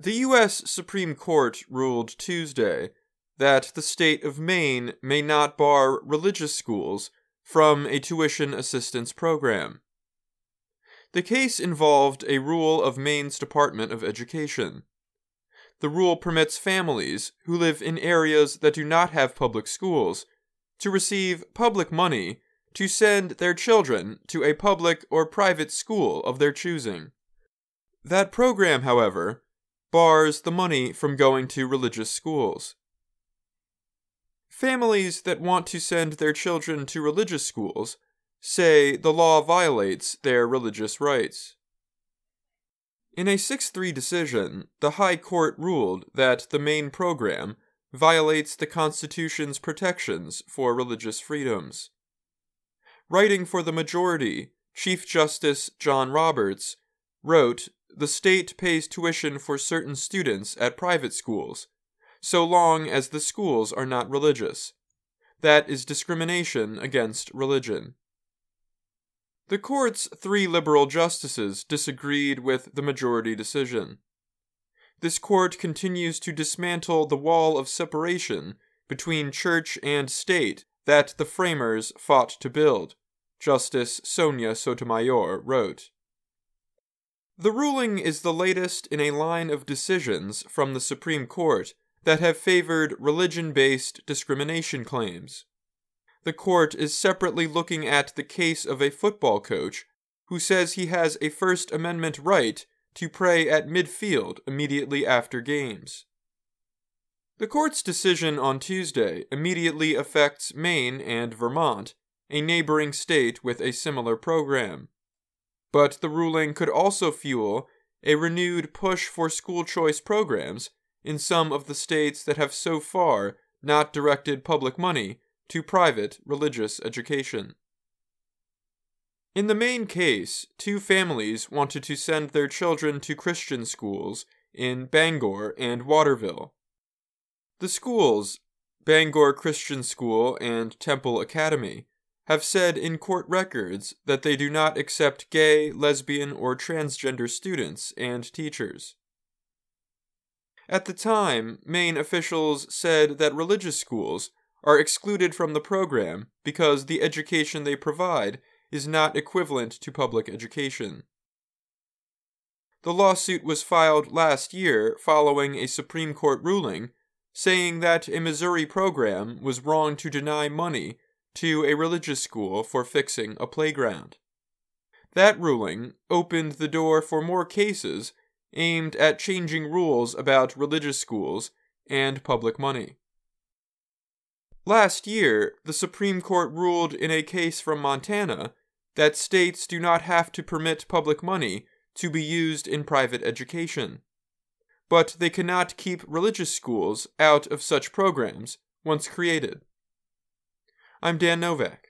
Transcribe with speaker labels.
Speaker 1: The U.S. Supreme Court ruled Tuesday that the state of Maine may not bar religious schools from a tuition assistance program. The case involved a rule of Maine's Department of Education. The rule permits families who live in areas that do not have public schools to receive public money to send their children to a public or private school of their choosing. That program, however, bars the money from going to religious schools. Families that want to send their children to religious schools say the law violates their religious rights. In a 6 3 decision, the High Court ruled that the Maine program violates the Constitution's protections for religious freedoms. Writing for the majority, Chief Justice John Roberts wrote The state pays tuition for certain students at private schools, so long as the schools are not religious. That is discrimination against religion. The court's three liberal justices disagreed with the majority decision. This court continues to dismantle the wall of separation between church and state that the framers fought to build, Justice Sonia Sotomayor wrote. The ruling is the latest in a line of decisions from the Supreme Court that have favored religion based discrimination claims the court is separately looking at the case of a football coach who says he has a First Amendment right to pray at midfield immediately after games. The court's decision on Tuesday immediately affects Maine and Vermont, a neighboring state with a similar program. But the ruling could also fuel a renewed push for school choice programs in some of the states that have so far not directed public money to private religious education. In the main case, two families wanted to send their children to Christian schools in Bangor and Waterville. The schools, Bangor Christian School and Temple Academy, have said in court records that they do not accept gay, lesbian, or transgender students and teachers. At the time, Maine officials said that religious schools are excluded from the program because the education they provide is not equivalent to public education. The lawsuit was filed last year following a Supreme Court ruling saying that a Missouri program was wrong to deny money to a religious school for fixing a playground. That ruling opened the door for more cases aimed at changing rules about religious schools and public money. Last year, the Supreme Court ruled in a case from Montana that states do not have to permit public money to be used in private education. But they cannot keep religious schools out of such programs once created. I'm Dan Novak.